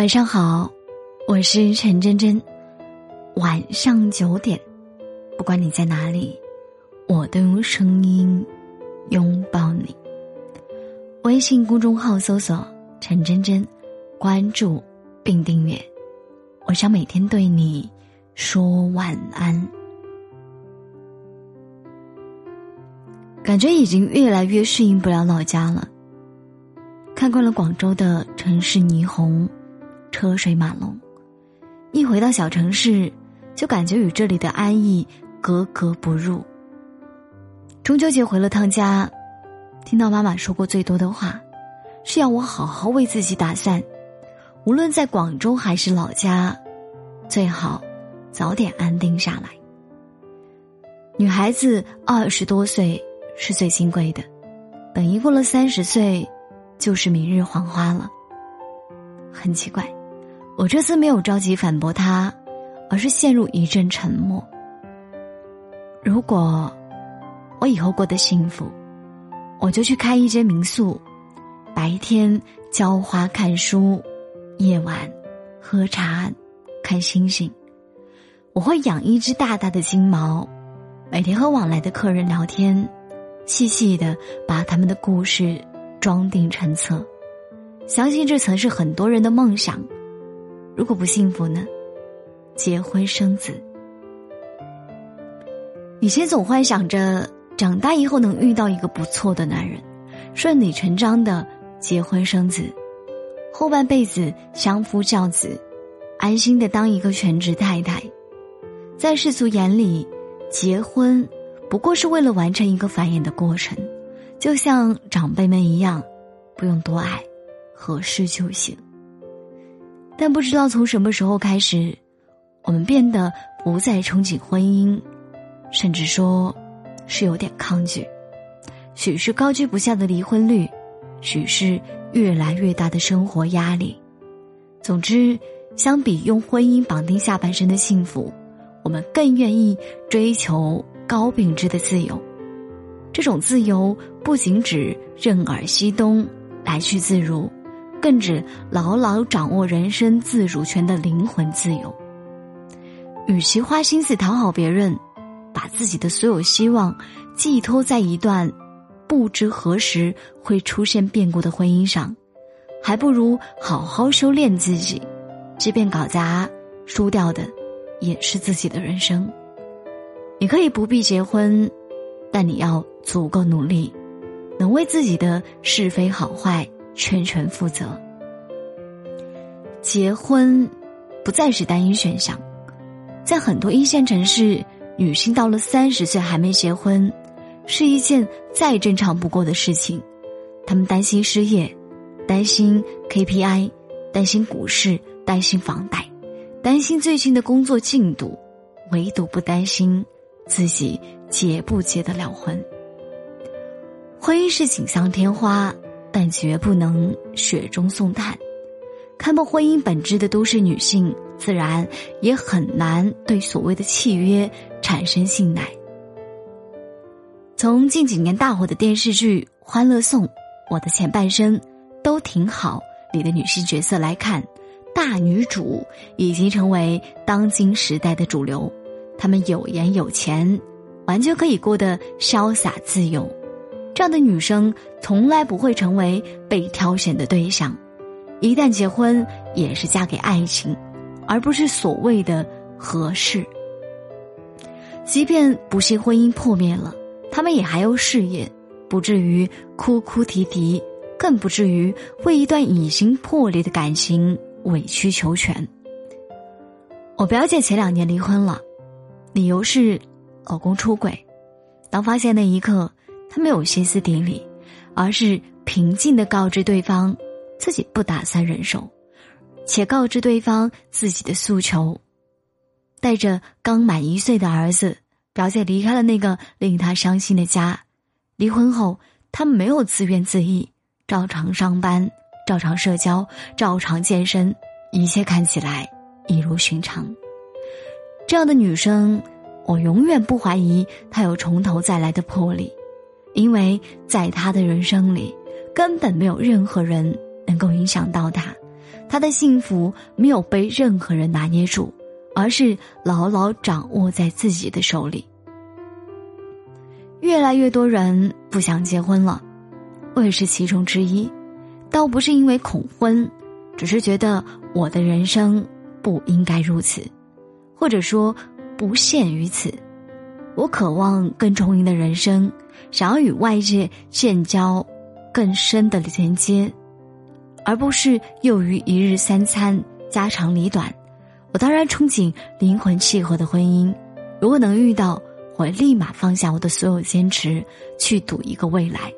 晚上好，我是陈真真。晚上九点，不管你在哪里，我都用声音拥抱你。微信公众号搜索“陈真真”，关注并订阅。我想每天对你说晚安。感觉已经越来越适应不了老家了。看惯了广州的城市霓虹。车水马龙，一回到小城市，就感觉与这里的安逸格格不入。中秋节回了趟家，听到妈妈说过最多的话，是要我好好为自己打算，无论在广州还是老家，最好早点安定下来。女孩子二十多岁是最金贵的，等一过了三十岁，就是明日黄花了。很奇怪。我这次没有着急反驳他，而是陷入一阵沉默。如果我以后过得幸福，我就去开一间民宿，白天浇花看书，夜晚喝茶看星星。我会养一只大大的金毛，每天和往来的客人聊天，细细的把他们的故事装订成册。相信这曾是很多人的梦想。如果不幸福呢？结婚生子。以前总幻想着长大以后能遇到一个不错的男人，顺理成章的结婚生子，后半辈子相夫教子，安心的当一个全职太太。在世俗眼里，结婚不过是为了完成一个繁衍的过程，就像长辈们一样，不用多爱，合适就行。但不知道从什么时候开始，我们变得不再憧憬婚姻，甚至说，是有点抗拒。许是高居不下的离婚率，许是越来越大的生活压力。总之，相比用婚姻绑定下半生的幸福，我们更愿意追求高品质的自由。这种自由不仅指任尔西东，来去自如。更指牢牢掌握人生自主权的灵魂自由。与其花心思讨好别人，把自己的所有希望寄托在一段不知何时会出现变故的婚姻上，还不如好好修炼自己。即便搞砸，输掉的也是自己的人生。你可以不必结婚，但你要足够努力，能为自己的是非好坏。全权负责。结婚不再是单一选项，在很多一线城市，女性到了三十岁还没结婚，是一件再正常不过的事情。他们担心失业，担心 KPI，担心股市，担心房贷，担心最近的工作进度，唯独不担心自己结不结得了婚。婚姻是锦上添花。但绝不能雪中送炭。看破婚姻本质的都市女性，自然也很难对所谓的契约产生信赖。从近几年大火的电视剧《欢乐颂》《我的前半生》都挺好里的女性角色来看，大女主已经成为当今时代的主流。她们有颜有钱，完全可以过得潇洒自由。这样的女生从来不会成为被挑选的对象，一旦结婚也是嫁给爱情，而不是所谓的合适。即便不幸婚姻破灭了，他们也还有事业，不至于哭哭啼啼，更不至于为一段已经破裂的感情委曲求全。我表姐前两年离婚了，理由是老公出轨，当发现那一刻。他没有歇斯底里，而是平静的告知对方，自己不打算忍受，且告知对方自己的诉求。带着刚满一岁的儿子，表姐离开了那个令她伤心的家。离婚后，他没有自怨自艾，照常上班，照常社交，照常健身，一切看起来一如寻常。这样的女生，我永远不怀疑她有从头再来的魄力。因为在他的人生里，根本没有任何人能够影响到他，他的幸福没有被任何人拿捏住，而是牢牢掌握在自己的手里。越来越多人不想结婚了，我也是其中之一。倒不是因为恐婚，只是觉得我的人生不应该如此，或者说不限于此。我渴望更充盈的人生，想要与外界建交更深的连接。而不是囿于一日三餐、家长里短。我当然憧憬灵魂契合的婚姻，如果能遇到，我立马放下我的所有坚持，去赌一个未来。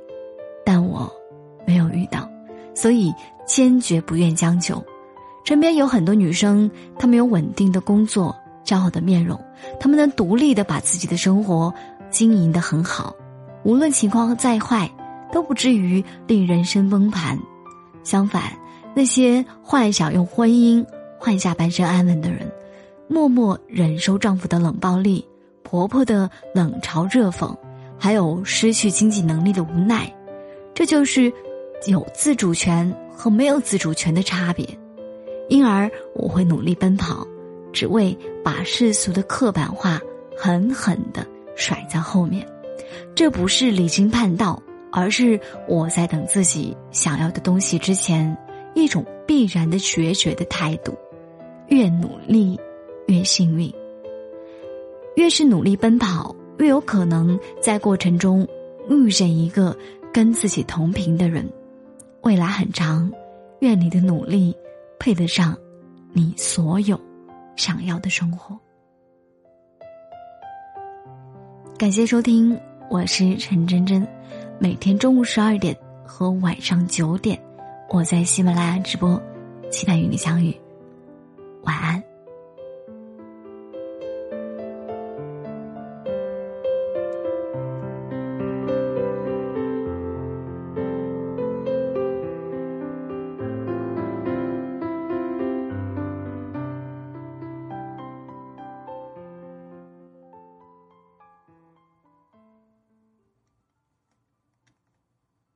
但我没有遇到，所以坚决不愿将就。身边有很多女生，她们有稳定的工作、姣好的面容，他们能独立的把自己的生活经营的很好，无论情况再坏，都不至于令人生崩盘。相反，那些幻想用婚姻换下半生安稳的人，默默忍受丈夫的冷暴力、婆婆的冷嘲热讽，还有失去经济能力的无奈，这就是有自主权和没有自主权的差别。因而，我会努力奔跑，只为把世俗的刻板化狠狠的甩在后面。这不是离经叛道。而是我在等自己想要的东西之前，一种必然的决绝的态度。越努力，越幸运。越是努力奔跑，越有可能在过程中遇见一个跟自己同频的人。未来很长，愿你的努力配得上你所有想要的生活。感谢收听我是陈珍珍每天中午十二点和晚上九点我在喜马拉雅直播期待与你相遇。晚安。